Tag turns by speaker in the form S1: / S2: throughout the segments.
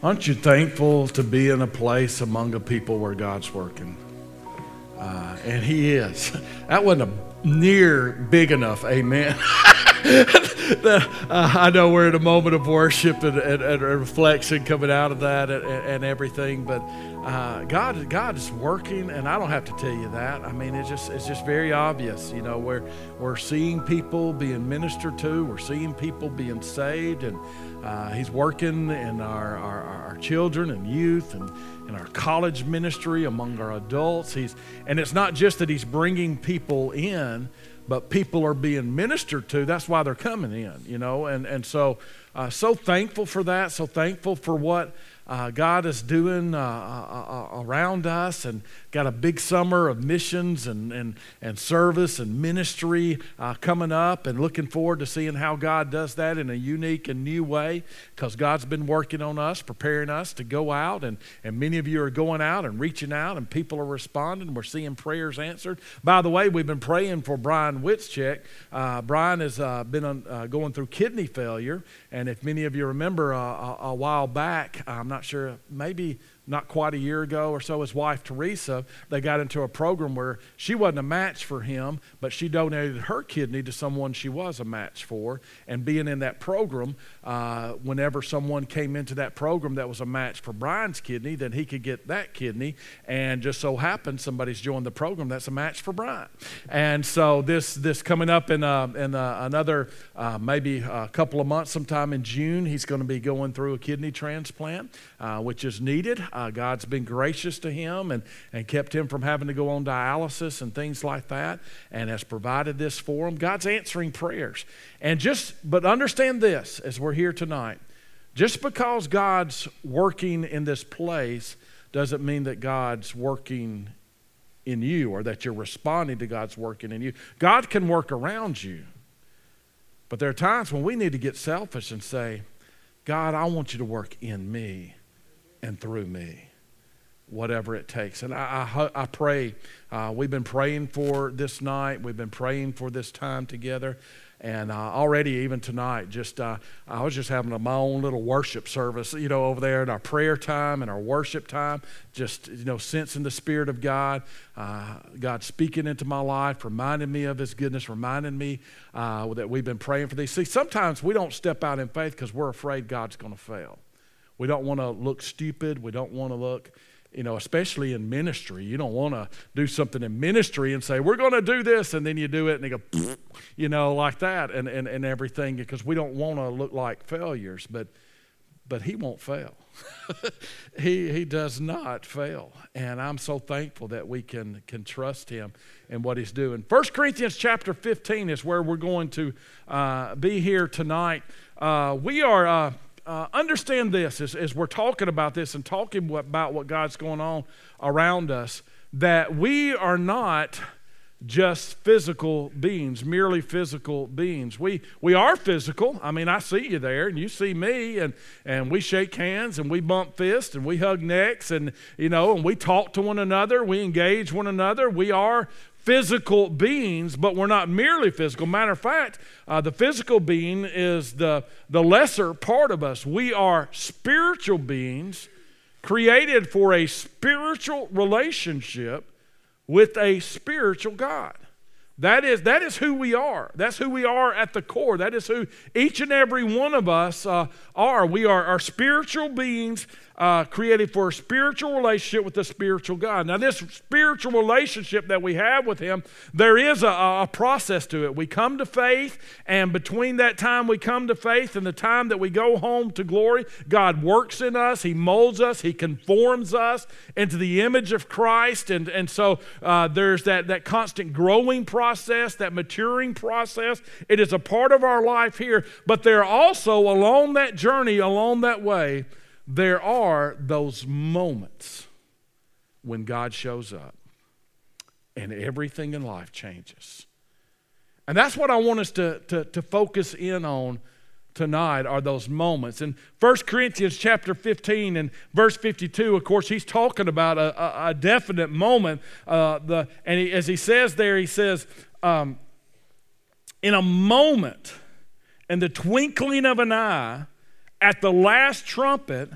S1: Aren't you thankful to be in a place among a people where God's working? Uh, and He is. That wasn't a near big enough amen. the, uh, I know we're in a moment of worship and, and, and reflection coming out of that and, and everything, but uh, God, God is working, and I don't have to tell you that. I mean, it's just, it's just very obvious. You know, we're, we're seeing people being ministered to, we're seeing people being saved, and uh, He's working in our, our, our children and youth and in our college ministry among our adults. He's, and it's not just that He's bringing people in, but people are being ministered to. That's why they're coming in, you know. And, and so, uh, so thankful for that. So thankful for what uh, God is doing uh, uh, uh, around us and got a big summer of missions and, and, and service and ministry uh, coming up and looking forward to seeing how God does that in a unique and new way because God's been working on us, preparing us to go out. And, and many of you are going out and reaching out, and people are responding. We're seeing prayers answered. By the way, we've been praying for Brian Witzcheck. Uh, Brian has been on, going through kidney failure. And if many of you remember a, a while back, I'm not sure, maybe not quite a year ago or so, his wife Teresa, they got into a program where she wasn't a match for him, but she donated her kidney to someone she was a match for. And being in that program, uh, whenever someone came into that program that was a match for Brian's kidney, then he could get that kidney. And just so happened, somebody's joined the program that's a match for Brian. And so this this coming up in uh, in uh, another uh, maybe a couple of months, sometime in June, he's going to be going through a kidney transplant, uh, which is needed. Uh, God's been gracious to him and, and kept him from having to go on dialysis and things like that and has provided this for him. God's answering prayers. And just, but understand this as we're here tonight just because God's working in this place doesn't mean that God's working in you or that you're responding to God's working in you. God can work around you. But there are times when we need to get selfish and say, God, I want you to work in me and through me, whatever it takes. And I, I, I pray, uh, we've been praying for this night, we've been praying for this time together. And uh, already, even tonight, just uh, I was just having a, my own little worship service, you know, over there in our prayer time and our worship time. Just you know, sensing the Spirit of God, uh, God speaking into my life, reminding me of His goodness, reminding me uh, that we've been praying for these. See, sometimes we don't step out in faith because we're afraid God's going to fail. We don't want to look stupid. We don't want to look, you know, especially in ministry. You don't want to do something in ministry and say, we're going to do this, and then you do it, and they go, you know, like that, and, and, and everything, because we don't want to look like failures. But, but He won't fail. he, he does not fail. And I'm so thankful that we can, can trust Him in what He's doing. 1 Corinthians chapter 15 is where we're going to uh, be here tonight. Uh, we are. Uh, uh, understand this as, as we're talking about this and talking about what God's going on around us, that we are not just physical beings, merely physical beings. We, we are physical. I mean, I see you there and you see me and, and we shake hands and we bump fists and we hug necks and, you know, and we talk to one another. We engage one another. We are physical beings, but we're not merely physical. Matter of fact, uh, the physical being is the, the lesser part of us. We are spiritual beings created for a spiritual relationship with a spiritual God. That is, that is who we are. That's who we are at the core. That is who each and every one of us uh, are. We are, are spiritual beings uh, created for a spiritual relationship with the spiritual God. Now, this spiritual relationship that we have with Him, there is a, a, process to it. We come to faith, and between that time we come to faith and the time that we go home to glory, God works in us. He molds us, He conforms us into the image of Christ. And, and so uh, there's that, that constant growing process, that maturing process. It is a part of our life here, but there are also along that journey, along that way, there are those moments when God shows up and everything in life changes. And that's what I want us to, to, to focus in on tonight are those moments. In 1 Corinthians chapter 15 and verse 52, of course, he's talking about a, a, a definite moment. Uh, the, and he, as he says there, he says, um, in a moment, in the twinkling of an eye, at the last trumpet,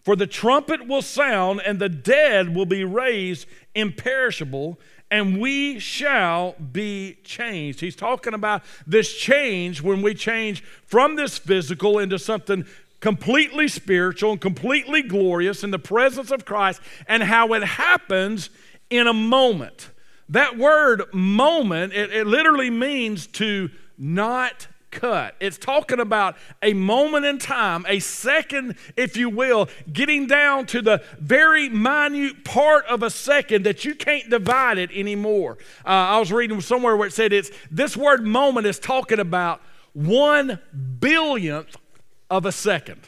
S1: For the trumpet will sound, and the dead will be raised imperishable, and we shall be changed. He's talking about this change when we change from this physical into something completely spiritual and completely glorious in the presence of Christ, and how it happens in a moment. That word moment, it, it literally means to not cut. It's talking about a moment in time, a second, if you will, getting down to the very minute part of a second that you can't divide it anymore. Uh, I was reading somewhere where it said it's this word moment is talking about one billionth of a second.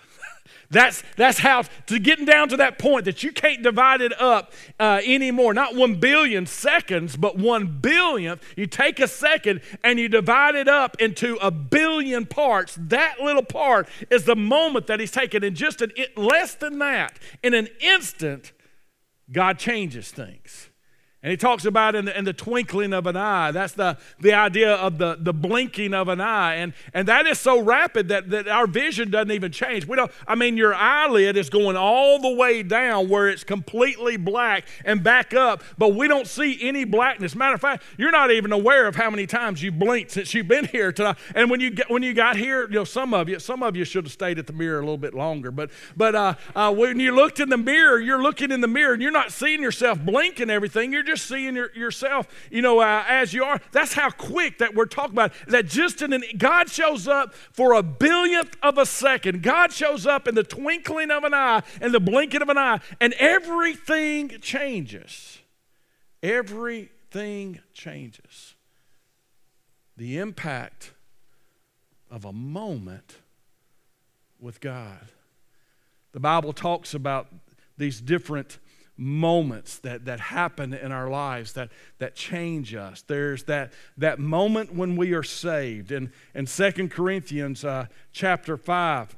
S1: That's, that's how, to getting down to that point that you can't divide it up uh, anymore. Not one billion seconds, but one billionth. You take a second and you divide it up into a billion parts. That little part is the moment that he's taken. In just an, less than that, in an instant, God changes things. And he talks about in the, in the, twinkling of an eye. That's the, the idea of the, the blinking of an eye. And, and that is so rapid that, that our vision doesn't even change. We don't, I mean, your eyelid is going all the way down where it's completely black and back up, but we don't see any blackness. Matter of fact, you're not even aware of how many times you've blinked since you've been here tonight. And when you, get, when you got here, you know, some of you, some of you should have stayed at the mirror a little bit longer. But, but uh, uh, when you looked in the mirror, you're looking in the mirror and you're not seeing yourself blinking everything. You're just just seeing your, yourself, you know, uh, as you are. That's how quick that we're talking about. That just in an, God shows up for a billionth of a second. God shows up in the twinkling of an eye and the blinking of an eye, and everything changes. Everything changes. The impact of a moment with God. The Bible talks about these different moments that, that happen in our lives that, that change us. There's that, that moment when we are saved. And in 2 Corinthians uh, chapter 5,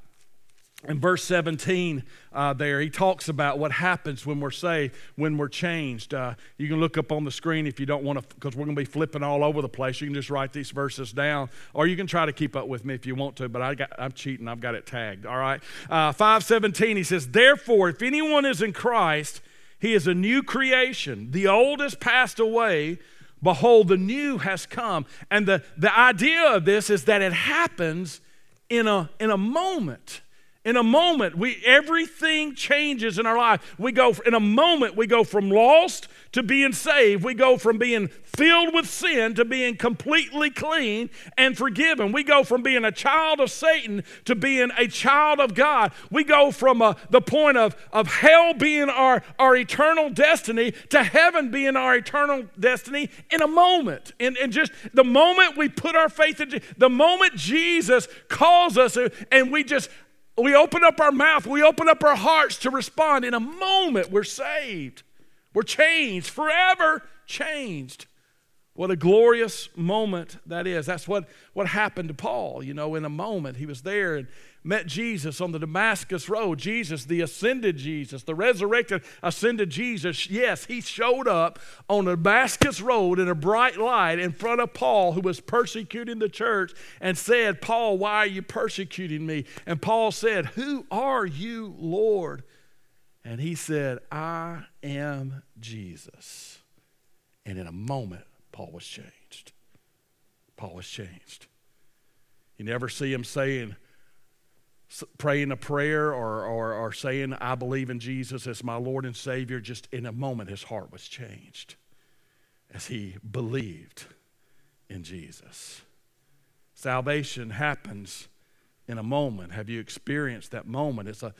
S1: in verse 17 uh, there he talks about what happens when we're saved when we're changed uh, you can look up on the screen if you don't want to because we're going to be flipping all over the place you can just write these verses down or you can try to keep up with me if you want to but I got, i'm cheating i've got it tagged all right uh, 517 he says therefore if anyone is in christ he is a new creation. The old has passed away. Behold, the new has come. And the, the idea of this is that it happens in a, in a moment. In a moment, we everything changes in our life. We go in a moment we go from lost to being saved. We go from being filled with sin to being completely clean and forgiven. We go from being a child of Satan to being a child of God. We go from uh, the point of, of hell being our, our eternal destiny to heaven being our eternal destiny in a moment. In, in just the moment we put our faith in, the moment Jesus calls us and we just we open up our mouth, we open up our hearts to respond. In a moment, we're saved. We're changed, forever changed. What a glorious moment that is. That's what, what happened to Paul. You know, in a moment, he was there and met Jesus on the Damascus Road. Jesus, the ascended Jesus, the resurrected, ascended Jesus. Yes, he showed up on the Damascus Road in a bright light in front of Paul, who was persecuting the church, and said, Paul, why are you persecuting me? And Paul said, Who are you, Lord? And he said, I am Jesus. And in a moment, Paul was changed. Paul was changed. You never see him saying, praying a prayer or, or, or saying, I believe in Jesus as my Lord and Savior, just in a moment his heart was changed as he believed in Jesus. Salvation happens in a moment. Have you experienced that moment? It's a,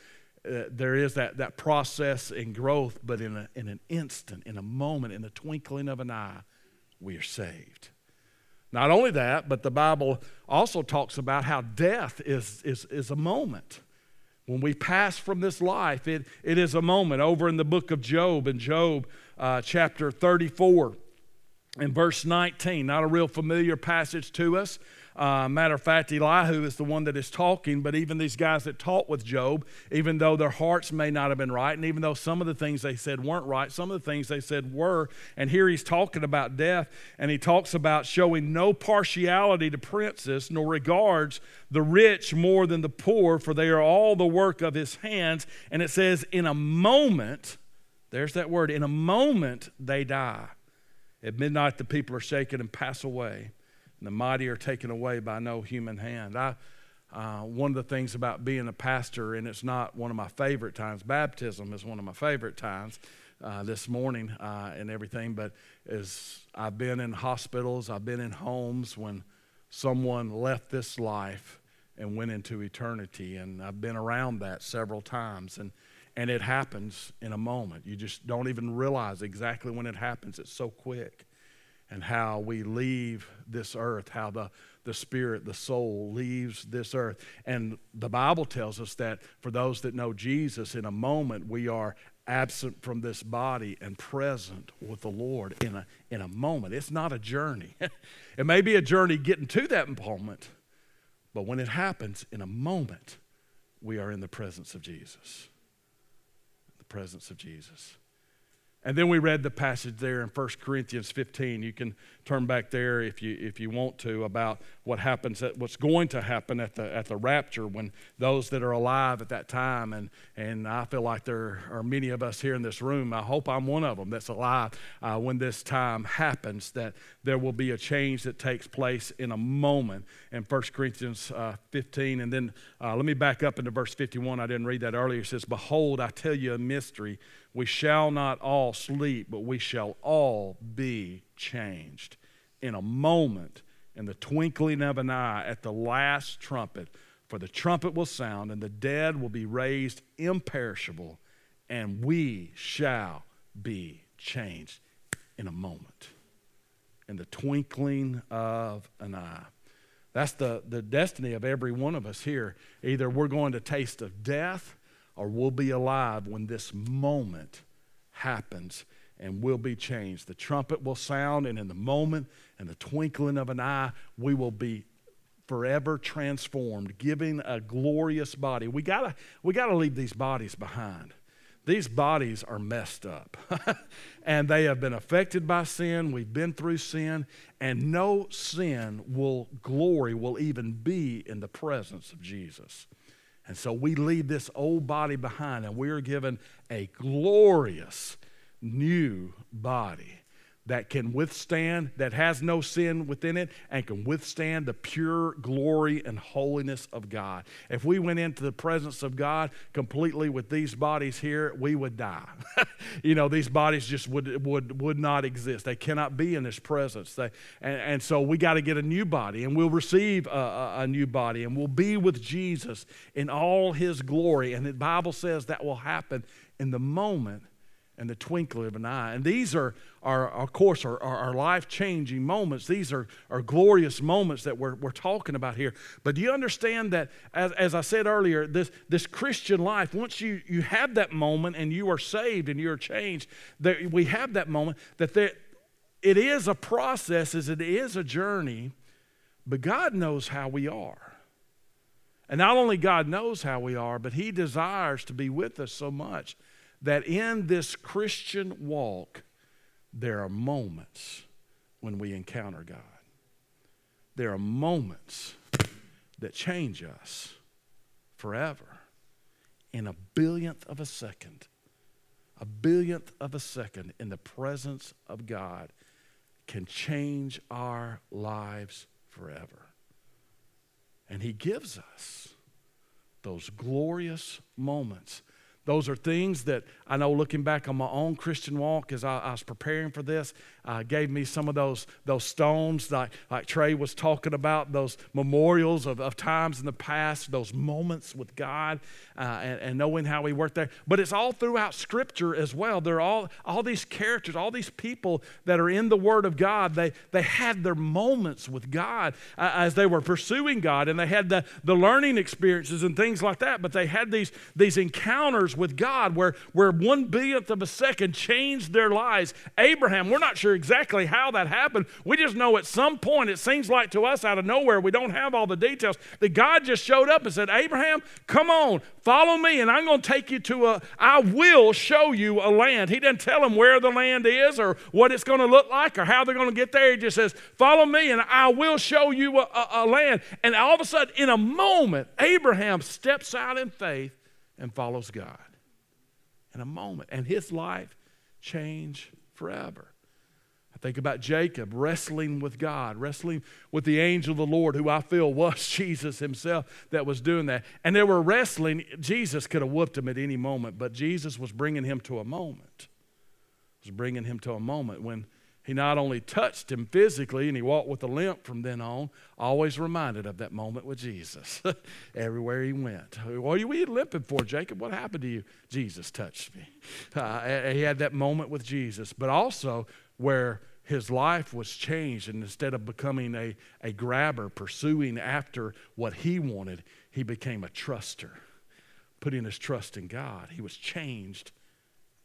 S1: uh, there is that, that process and growth, but in, a, in an instant, in a moment, in the twinkling of an eye, we are saved. Not only that, but the Bible also talks about how death is, is, is a moment. When we pass from this life, it, it is a moment. Over in the book of Job, in Job uh, chapter 34, in verse 19, not a real familiar passage to us. Uh, matter of fact, Elihu is the one that is talking, but even these guys that talked with Job, even though their hearts may not have been right, and even though some of the things they said weren't right, some of the things they said were. And here he's talking about death, and he talks about showing no partiality to princes, nor regards the rich more than the poor, for they are all the work of his hands. And it says, in a moment, there's that word, in a moment they die. At midnight, the people are shaken and pass away and the mighty are taken away by no human hand. I, uh, one of the things about being a pastor, and it's not one of my favorite times, baptism is one of my favorite times uh, this morning uh, and everything, but is I've been in hospitals, I've been in homes when someone left this life and went into eternity, and I've been around that several times, and and it happens in a moment. You just don't even realize exactly when it happens. It's so quick and how we leave this earth, how the, the spirit, the soul leaves this earth. And the Bible tells us that for those that know Jesus, in a moment we are absent from this body and present with the Lord in a, in a moment. It's not a journey. it may be a journey getting to that moment, but when it happens in a moment, we are in the presence of Jesus. The presence of Jesus. And then we read the passage there in 1 Corinthians 15. You can turn back there if you, if you want to about what happens, at, what's going to happen at the, at the rapture when those that are alive at that time, and, and I feel like there are many of us here in this room, I hope I'm one of them that's alive uh, when this time happens, that there will be a change that takes place in a moment in 1 Corinthians uh, 15. And then uh, let me back up into verse 51. I didn't read that earlier. It says, Behold, I tell you a mystery. We shall not all sleep, but we shall all be changed in a moment, in the twinkling of an eye, at the last trumpet. For the trumpet will sound, and the dead will be raised imperishable, and we shall be changed in a moment, in the twinkling of an eye. That's the, the destiny of every one of us here. Either we're going to taste of death or we'll be alive when this moment happens and we'll be changed. The trumpet will sound, and in the moment and the twinkling of an eye, we will be forever transformed, giving a glorious body. We gotta, we gotta leave these bodies behind. These bodies are messed up and they have been affected by sin. We've been through sin, and no sin will glory, will even be in the presence of Jesus. And so we leave this old body behind and we are given a glorious new body that can withstand, that has no sin within it, and can withstand the pure glory and holiness of God. If we went into the presence of God completely with these bodies here, we would die. you know, these bodies just would, would, would not exist. They cannot be in His presence. They, and, and so we got to get a new body, and we'll receive a, a, a new body, and we'll be with Jesus in all His glory. And the Bible says that will happen in the moment and the twinkle of an eye. And these are, are of course, are, are life changing moments. These are, are glorious moments that we're, we're talking about here. But do you understand that, as, as I said earlier, this, this Christian life, once you, you have that moment and you are saved and you're changed, that we have that moment, that there, it is a process, as it is a journey, but God knows how we are. And not only God knows how we are, but He desires to be with us so much that in this Christian walk, there are moments when we encounter God. There are moments that change us forever in a billionth of a second. A billionth of a second in the presence of God can change our lives forever. And He gives us those glorious moments those are things that I know looking back on my own Christian walk as I, I was preparing for this, uh, gave me some of those, those stones like, like Trey was talking about, those memorials of, of times in the past, those moments with God uh, and, and knowing how He worked there. But it's all throughout Scripture as well. There are all, all these characters, all these people that are in the Word of God. They, they had their moments with God uh, as they were pursuing God and they had the, the learning experiences and things like that. But they had these, these encounters with God where, where one billionth of a second changed their lives. Abraham, we're not sure exactly how that happened. We just know at some point, it seems like to us out of nowhere, we don't have all the details, that God just showed up and said, Abraham, come on, follow me, and I'm going to take you to a, I will show you a land. He didn't tell him where the land is or what it's going to look like or how they're going to get there. He just says, follow me, and I will show you a, a, a land. And all of a sudden, in a moment, Abraham steps out in faith and follows God. In a moment. And his life changed forever. I think about Jacob wrestling with God, wrestling with the angel of the Lord, who I feel was Jesus himself that was doing that. And they were wrestling. Jesus could have whooped him at any moment, but Jesus was bringing him to a moment. Was bringing him to a moment when he not only touched him physically and he walked with a limp from then on, always reminded of that moment with Jesus everywhere he went. What are you limping for, Jacob? What happened to you? Jesus touched me. Uh, he had that moment with Jesus, but also where his life was changed and instead of becoming a, a grabber pursuing after what he wanted he became a truster putting his trust in god he was changed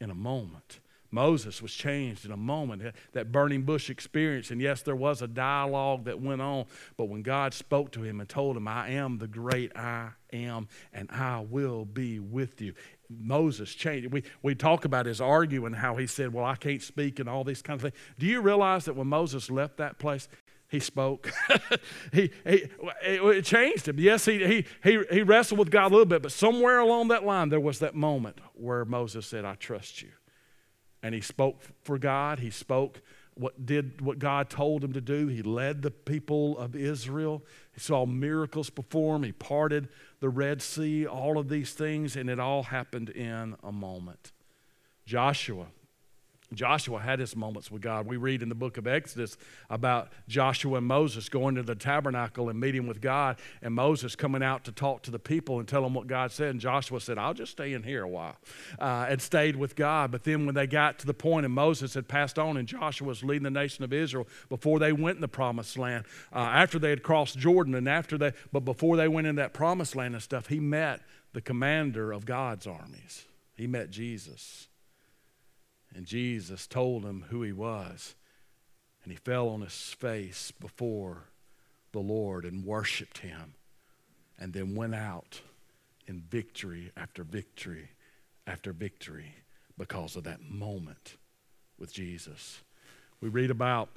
S1: in a moment Moses was changed in a moment. That burning bush experience, and yes, there was a dialogue that went on, but when God spoke to him and told him, I am the great I am, and I will be with you. Moses changed. We, we talk about his arguing, how he said, Well, I can't speak, and all these kinds of things. Do you realize that when Moses left that place, he spoke. he, he, it changed him. Yes, he, he, he, he wrestled with God a little bit, but somewhere along that line, there was that moment where Moses said, I trust you and he spoke for God. He spoke what did what God told him to do. He led the people of Israel. He saw miracles perform. He parted the Red Sea, all of these things, and it all happened in a moment. Joshua Joshua had his moments with God. We read in the book of Exodus about Joshua and Moses going to the tabernacle and meeting with God, and Moses coming out to talk to the people and tell them what God said. And Joshua said, I'll just stay in here a while, uh, and stayed with God. But then when they got to the point, and Moses had passed on, and Joshua was leading the nation of Israel before they went in the promised land, uh, after they had crossed Jordan, and after they, but before they went in that promised land and stuff, he met the commander of God's armies. He met Jesus. And Jesus told him who he was. And he fell on his face before the Lord and worshiped him. And then went out in victory after victory after victory because of that moment with Jesus. We read about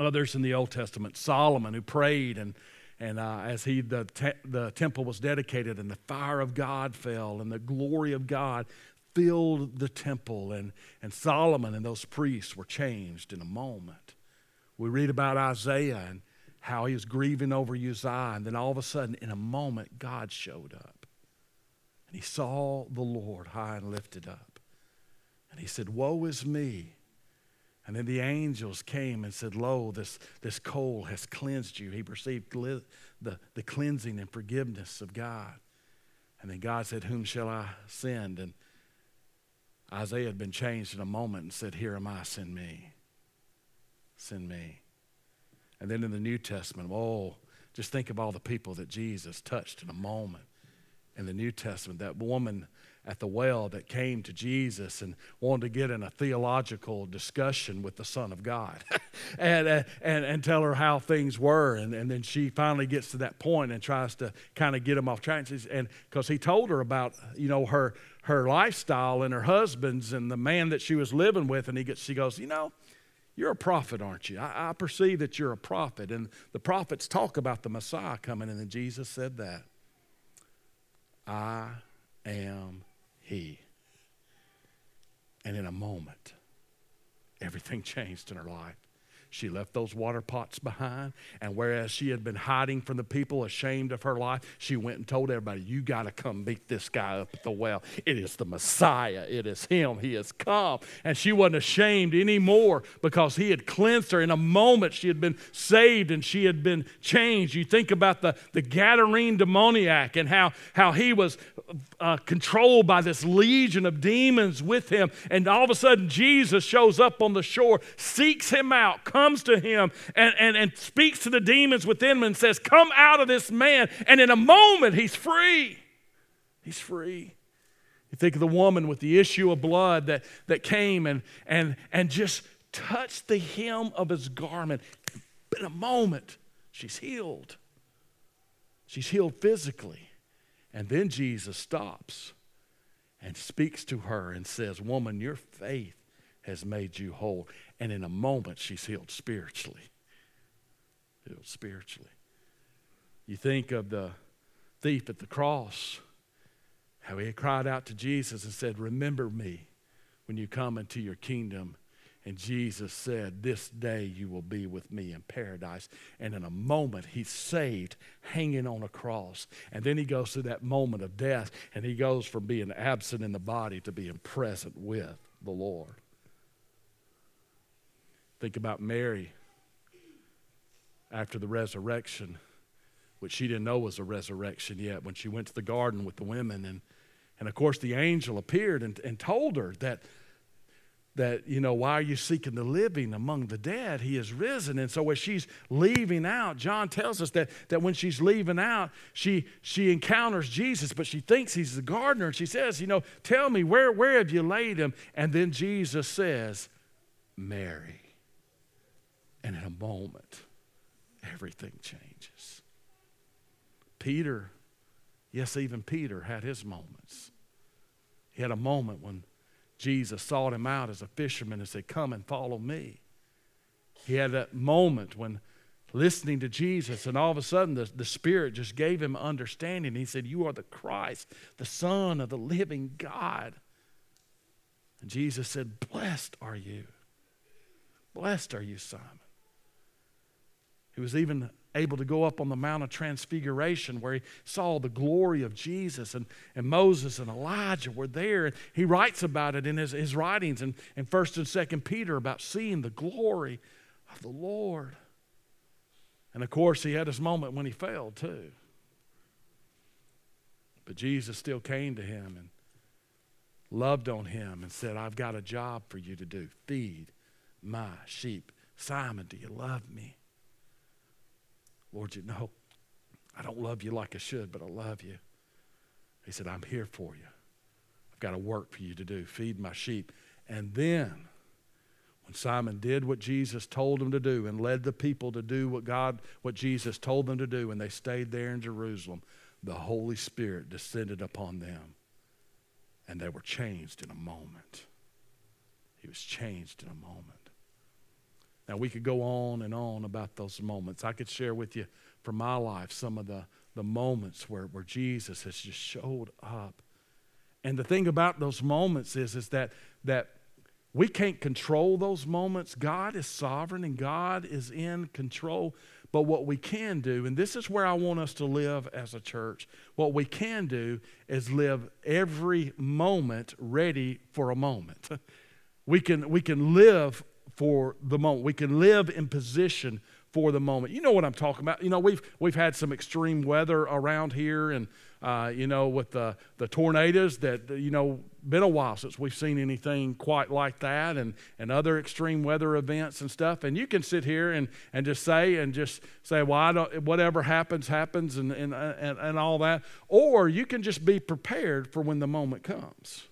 S1: others in the Old Testament, Solomon who prayed and and uh, as he the, te- the temple was dedicated and the fire of god fell and the glory of god filled the temple, and, and Solomon and those priests were changed in a moment. We read about Isaiah and how he was grieving over Uzziah, and then all of a sudden, in a moment, God showed up. And he saw the Lord high and lifted up. And he said, Woe is me. And then the angels came and said, Lo, this, this coal has cleansed you. He perceived the, the cleansing and forgiveness of God. And then God said, Whom shall I send? And Isaiah had been changed in a moment and said, Here am I, send me. Send me. And then in the New Testament, oh, just think of all the people that Jesus touched in a moment. In the New Testament, that woman at the well that came to Jesus and wanted to get in a theological discussion with the Son of God and, uh, and, and tell her how things were. And, and then she finally gets to that point and tries to kind of get him off track. And because he told her about, you know, her, her lifestyle and her husband's and the man that she was living with. And he gets, she goes, you know, you're a prophet, aren't you? I, I perceive that you're a prophet. And the prophets talk about the Messiah coming. And then Jesus said that. I am he. And in a moment, everything changed in her life. She left those water pots behind, and whereas she had been hiding from the people, ashamed of her life, she went and told everybody, You got to come meet this guy up at the well. It is the Messiah, it is him, he has come. And she wasn't ashamed anymore because he had cleansed her. In a moment, she had been saved and she had been changed. You think about the, the Gadarene demoniac and how, how he was uh, controlled by this legion of demons with him, and all of a sudden, Jesus shows up on the shore, seeks him out, comes to him and, and, and speaks to the demons within him and says, Come out of this man. And in a moment, he's free. He's free. You think of the woman with the issue of blood that, that came and, and, and just touched the hem of his garment. In a moment, she's healed. She's healed physically. And then Jesus stops and speaks to her and says, Woman, your faith has made you whole. And in a moment, she's healed spiritually. Healed spiritually. You think of the thief at the cross, how he cried out to Jesus and said, Remember me when you come into your kingdom. And Jesus said, This day you will be with me in paradise. And in a moment, he's saved, hanging on a cross. And then he goes through that moment of death, and he goes from being absent in the body to being present with the Lord. Think about Mary after the resurrection, which she didn't know was a resurrection yet, when she went to the garden with the women. And, and of course, the angel appeared and, and told her that that, you know, why are you seeking the living among the dead? He is risen. And so as she's leaving out, John tells us that, that when she's leaving out, she, she encounters Jesus, but she thinks he's the gardener. And she says, you know, tell me, where, where have you laid him? And then Jesus says, Mary. And in a moment, everything changes. Peter, yes, even Peter had his moments. He had a moment when Jesus sought him out as a fisherman and said, Come and follow me. He had that moment when listening to Jesus, and all of a sudden the, the Spirit just gave him understanding. He said, You are the Christ, the Son of the living God. And Jesus said, Blessed are you. Blessed are you, Simon. He was even able to go up on the Mount of Transfiguration where he saw the glory of Jesus, and, and Moses and Elijah were there. And he writes about it in his, his writings in, in 1st and 2nd Peter about seeing the glory of the Lord. And of course, he had his moment when he failed too. But Jesus still came to him and loved on him and said, I've got a job for you to do. Feed my sheep. Simon, do you love me? Lord, you know, I don't love you like I should, but I love you. He said, I'm here for you. I've got a work for you to do. Feed my sheep. And then, when Simon did what Jesus told him to do and led the people to do what God, what Jesus told them to do, and they stayed there in Jerusalem, the Holy Spirit descended upon them. And they were changed in a moment. He was changed in a moment. Now, we could go on and on about those moments. I could share with you from my life some of the, the moments where, where Jesus has just showed up. And the thing about those moments is, is that, that we can't control those moments. God is sovereign and God is in control. But what we can do, and this is where I want us to live as a church, what we can do is live every moment ready for a moment. we, can, we can live for the moment. We can live in position for the moment. You know what I'm talking about. You know, we've we've had some extreme weather around here, and uh, you know, with the the tornadoes that you know, been a while since we've seen anything quite like that, and and other extreme weather events and stuff. And you can sit here and and just say and just say, well, I don't. Whatever happens, happens, and and and, and all that. Or you can just be prepared for when the moment comes.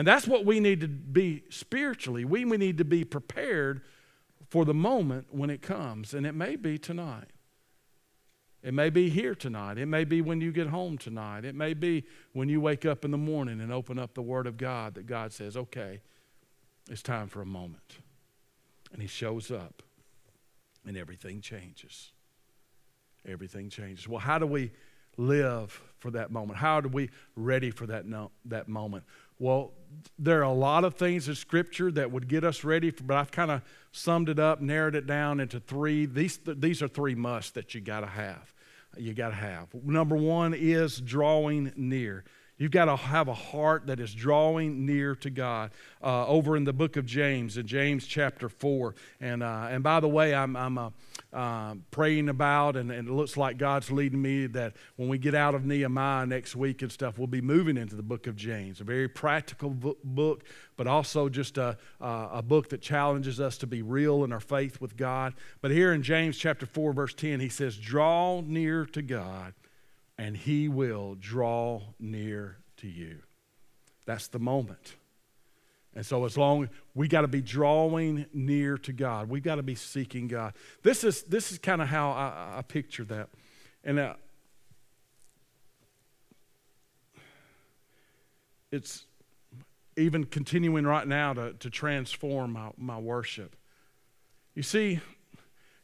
S1: And that's what we need to be spiritually. We, we need to be prepared for the moment when it comes. And it may be tonight. It may be here tonight. It may be when you get home tonight. It may be when you wake up in the morning and open up the Word of God that God says, okay, it's time for a moment. And He shows up and everything changes. Everything changes. Well, how do we live for that moment? How do we ready for that, no, that moment? Well, there are a lot of things in Scripture that would get us ready, for, but I've kind of summed it up, narrowed it down into three. These, these are three musts that you got to have. You got to have. Number one is drawing near. You've got to have a heart that is drawing near to God. Uh, over in the book of James, in James chapter 4. And, uh, and by the way, I'm, I'm uh, uh, praying about, and, and, it looks like God's leading me that when we get out of Nehemiah next week and stuff, we'll be moving into the book of James. A very practical book, but also just a, a book that challenges us to be real in our faith with God. But here in James chapter 4, verse 10, he says, Draw near to God and he will draw near to you. That's the moment. And so, as long we got to be drawing near to God, we got to be seeking God. This is this is kind of how I, I, picture that, and uh, it's even continuing right now to, to transform my, my worship. You see,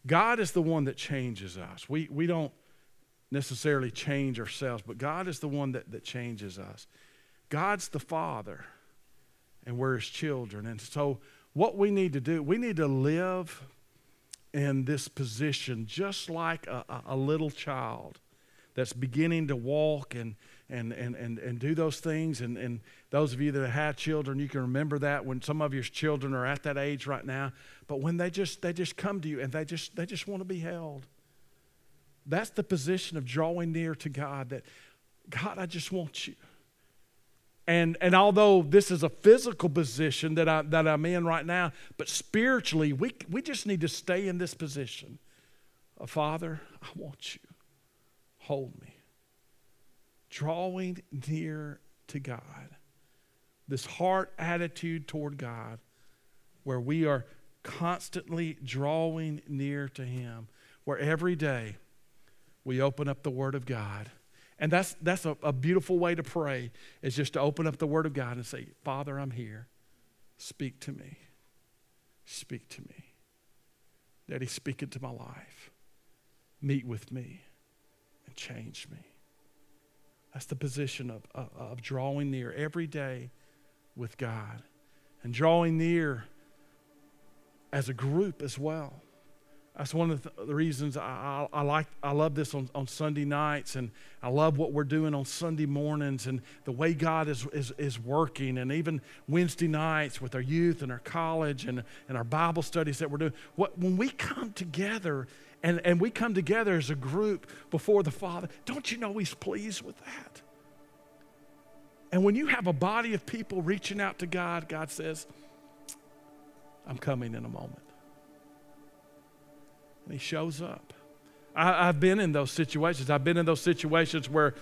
S1: God is the one that changes us. We, we don't necessarily change ourselves, but God is the one that, that changes us. God's the Father, and we're His children. And so, what we need to do, we need to live in this position just like a, a little child that's beginning to walk and, and, and, and, and do those things. And, and those of you that have children, you can remember that when some of your children are at that age right now. But when they just, they just come to you and they just, they just want to be held. That's the position of drawing near to God that, God, I just want you. And, and although this is a physical position that, I, that I'm in right now, but spiritually, we, we just need to stay in this position. Uh, Father, I want you. Hold me drawing near to God. This heart attitude toward God, where we are constantly drawing near to Him, where every day we open up the Word of God. And that's, that's a, a beautiful way to pray, is just to open up the Word of God and say, Father, I'm here. Speak to me. Speak to me. Daddy, speak into my life. Meet with me and change me. That's the position of, of, of drawing near every day with God and drawing near as a group as well. That's one of the reasons I, I, I, like I love this on, on Sunday nights and I love what we're doing on Sunday mornings and the way God is, is, is working and even Wednesday nights with our youth and our college and, and our Bible studies that we're doing. What, when we come together and, and we come together as a group before the Father, don't you know He's pleased with that? And when you have a body of people reaching out to God, God says, I'm coming in a moment. And He shows up. I, have been in those situations. I've been in those situations where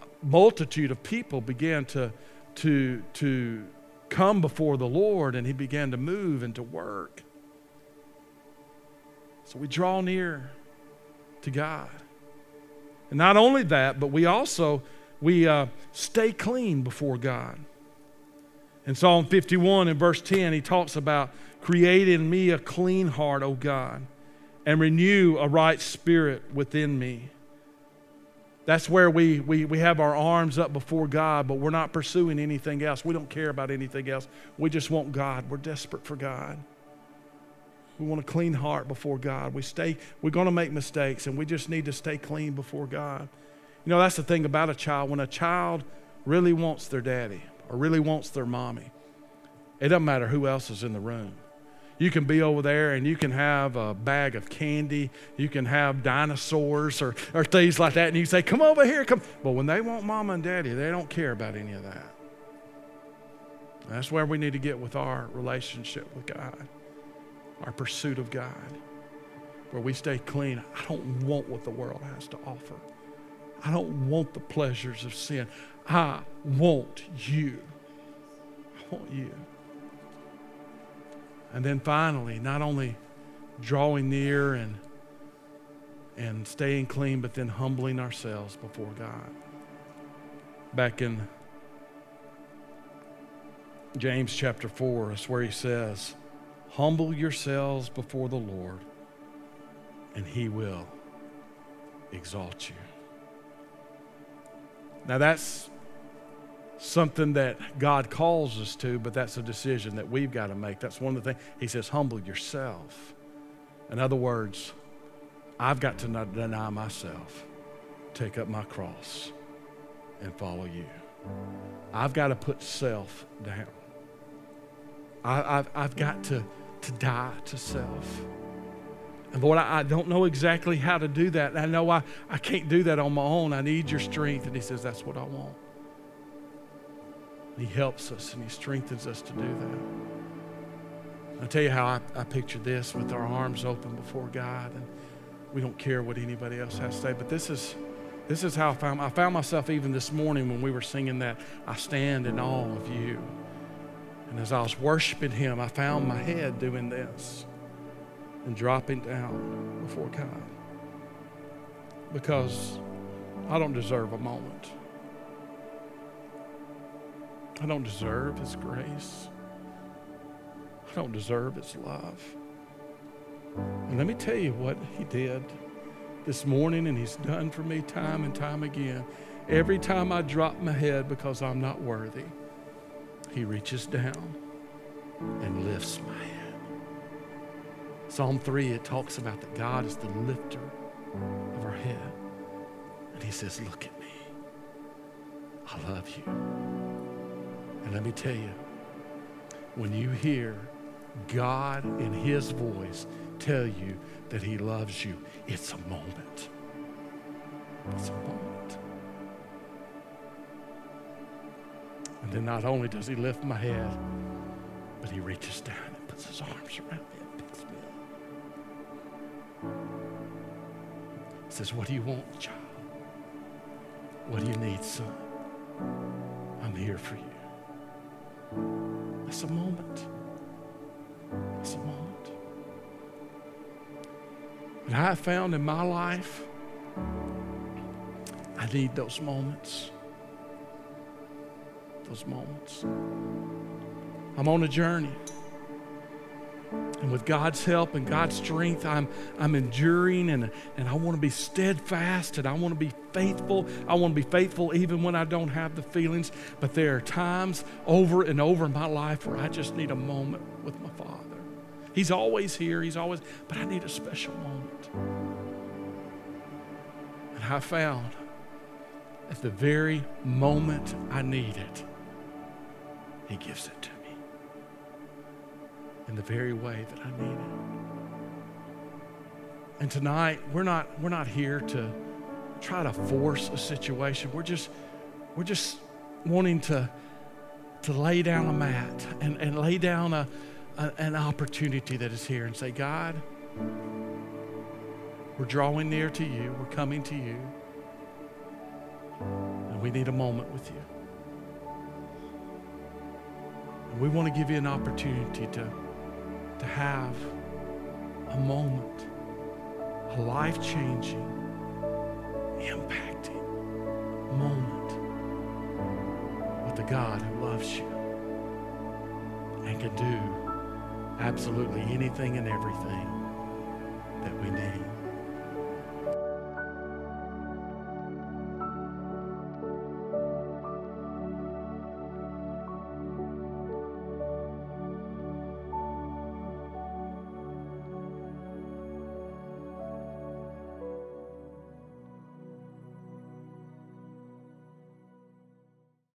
S1: a multitude of people began to, to, to come before the Lord and He began to move and to work. So we draw near to God. And not only that, but we also we uh, stay clean before God. In Psalm 51 and verse 10, he talks about create in me a clean heart, O God, and renew a right spirit within me. That's where we, we, we have our arms up before God, but we're not pursuing anything else. We don't care about anything else. We just want God. We're desperate for God. We want a clean heart before God. We stay, we're going to make mistakes, and we just need to stay clean before God. You know, that's the thing about a child. When a child really wants their daddy or really wants their mommy, it doesn't matter who else is in the room. You can be over there and you can have a bag of candy. You can have dinosaurs or, or things like that. And you say, Come over here, come. But when they want mama and daddy, they don't care about any of that. That's where we need to get with our relationship with God our pursuit of God, where we stay clean. I don't want what the world has to offer. I don't want the pleasures of sin. I want you. I want you. And then finally, not only drawing near and and staying clean, but then humbling ourselves before God. Back in James chapter 4, is where he says, Humble yourselves before the Lord, and He will exalt you. Now, that's something that God calls us to, but that's a decision that we've got to make. That's one of the things. He says, Humble yourself. In other words, I've got to not deny myself, take up my cross, and follow you. I've got to put self down. I, have got to to die to self. And Lord, I, I, don't know exactly how to do that. I know I, I can't do that on my own. I need your strength. And He says, That's what I want. He helps us and He strengthens us to do that. I'll tell you how I, I picture this with our arms open before God. And we don't care what anybody else has to say. But this is, This is how I found I found myself even this morning when we were singing that I stand in awe of you. And as I was worshiping him, I found my head doing this and dropping down before God. Because I don't deserve a moment. I don't deserve his grace. I don't deserve his love. And let me tell you what he did this morning, and He's done for me time and time again. Every time I drop my head because I'm not worthy, He reaches down and lifts my head. Psalm 3, it talks about that God is the lifter of our head. And He says, Look at me. I love you. And let me tell you, when you hear God in His voice tell you that He loves you, it's a moment. It's a moment. And then not only does He lift my head, but He reaches down and puts His arms around me and picks me up. He says, What do you want, child? What do you need, son? I'm here for you. It's a moment. It's a moment. And I found in my life, I need those moments. Those moments. I'm on a journey. And with God's help and God's strength, I'm, I'm enduring and, and I want to be steadfast and I want to be faithful. I want to be faithful even when I don't have the feelings. But there are times over and over in my life where I just need a moment with my Father. He's always here, He's always, but I need a special moment. And I found at the very moment I need it, He gives it to me in the very way that I need it. And tonight, we're not, we're not here to try to force a situation. We're just, we're just wanting to, to lay down a mat and, and lay down a, a, an opportunity that is here and say, God, we're drawing near to you, we're coming to you, and we need a moment with you. And we want to give you an opportunity to, to have a moment, a life changing, impacting moment with the God who loves you and can do absolutely anything and everything that we need.